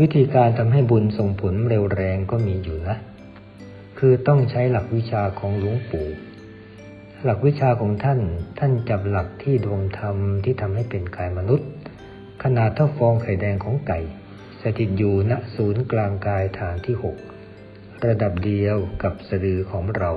วิธีการทำให้บุญส่งผลเร็วแรงก็มีอยู่นะ คือต้องใช้หลักวิชาของหลวงปู่ หลักวิชาของท่าน ท่านจับหลักที่ดวงธรรมที่ทำให้เป็นกายมนุษย์ ขนาดเท่าฟองไข่แดงของไก่ สถิตอยู่ณศูนย์กลางกายฐานที่หกระดับเดียวกับสะดือของเรา